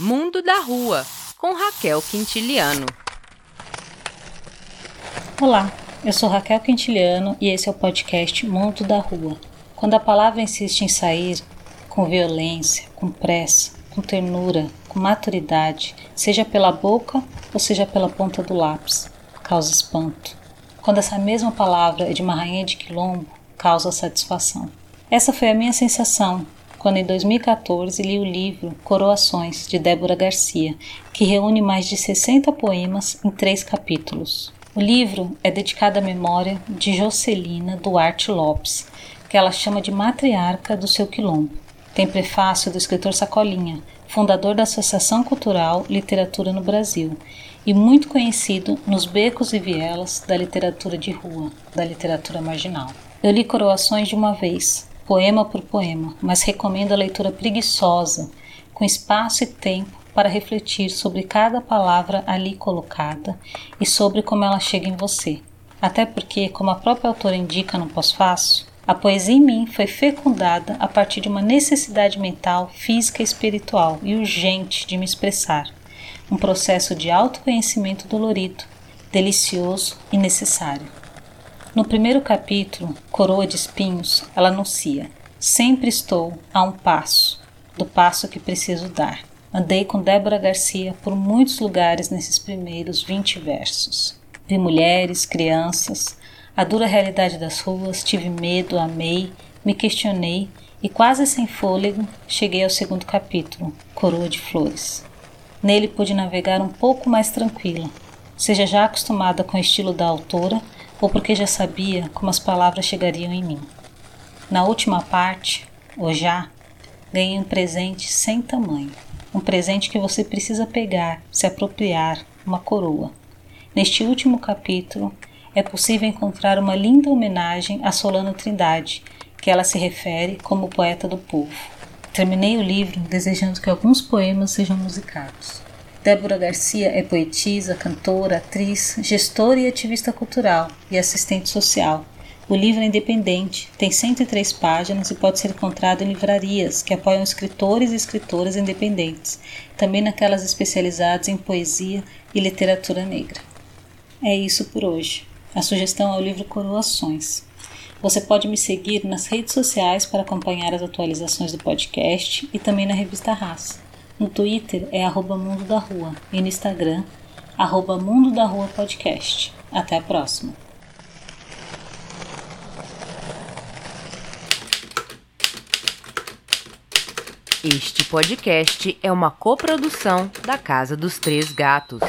Mundo da Rua, com Raquel Quintiliano. Olá, eu sou Raquel Quintiliano e esse é o podcast Mundo da Rua. Quando a palavra insiste em sair com violência, com pressa, com ternura, com maturidade, seja pela boca ou seja pela ponta do lápis, causa espanto. Quando essa mesma palavra é de uma rainha de quilombo, causa satisfação. Essa foi a minha sensação quando em 2014 li o livro Coroações, de Débora Garcia, que reúne mais de 60 poemas em três capítulos. O livro é dedicado à memória de Jocelina Duarte Lopes, que ela chama de matriarca do seu quilombo. Tem prefácio do escritor Sacolinha, fundador da Associação Cultural Literatura no Brasil e muito conhecido nos becos e vielas da literatura de rua, da literatura marginal. Eu li Coroações de uma vez, poema por poema, mas recomendo a leitura preguiçosa, com espaço e tempo para refletir sobre cada palavra ali colocada e sobre como ela chega em você. Até porque, como a própria autora indica no pós-fácil, a poesia em mim foi fecundada a partir de uma necessidade mental, física e espiritual e urgente de me expressar. Um processo de autoconhecimento dolorido, delicioso e necessário. No primeiro capítulo, Coroa de Espinhos, ela anuncia: Sempre estou a um passo do passo que preciso dar. Andei com Débora Garcia por muitos lugares nesses primeiros 20 versos. Vi mulheres, crianças, a dura realidade das ruas, tive medo, amei, me questionei e, quase sem fôlego, cheguei ao segundo capítulo, Coroa de Flores. Nele pude navegar um pouco mais tranquila, seja já acostumada com o estilo da autora ou porque já sabia como as palavras chegariam em mim. Na última parte, ou já, ganhei um presente sem tamanho. Um presente que você precisa pegar, se apropriar, uma coroa. Neste último capítulo, é possível encontrar uma linda homenagem a Solano Trindade, que ela se refere como poeta do povo. Terminei o livro desejando que alguns poemas sejam musicados. Débora Garcia é poetisa, cantora, atriz, gestora e ativista cultural e assistente social. O livro é independente, tem 103 páginas e pode ser encontrado em livrarias que apoiam escritores e escritoras independentes, também naquelas especializadas em poesia e literatura negra. É isso por hoje. A sugestão é o livro Coroações. Você pode me seguir nas redes sociais para acompanhar as atualizações do podcast e também na revista Raça. No Twitter é arroba Mundo da Rua e no Instagram, arroba Mundo da Rua Podcast. Até a próxima. Este podcast é uma coprodução da Casa dos Três Gatos.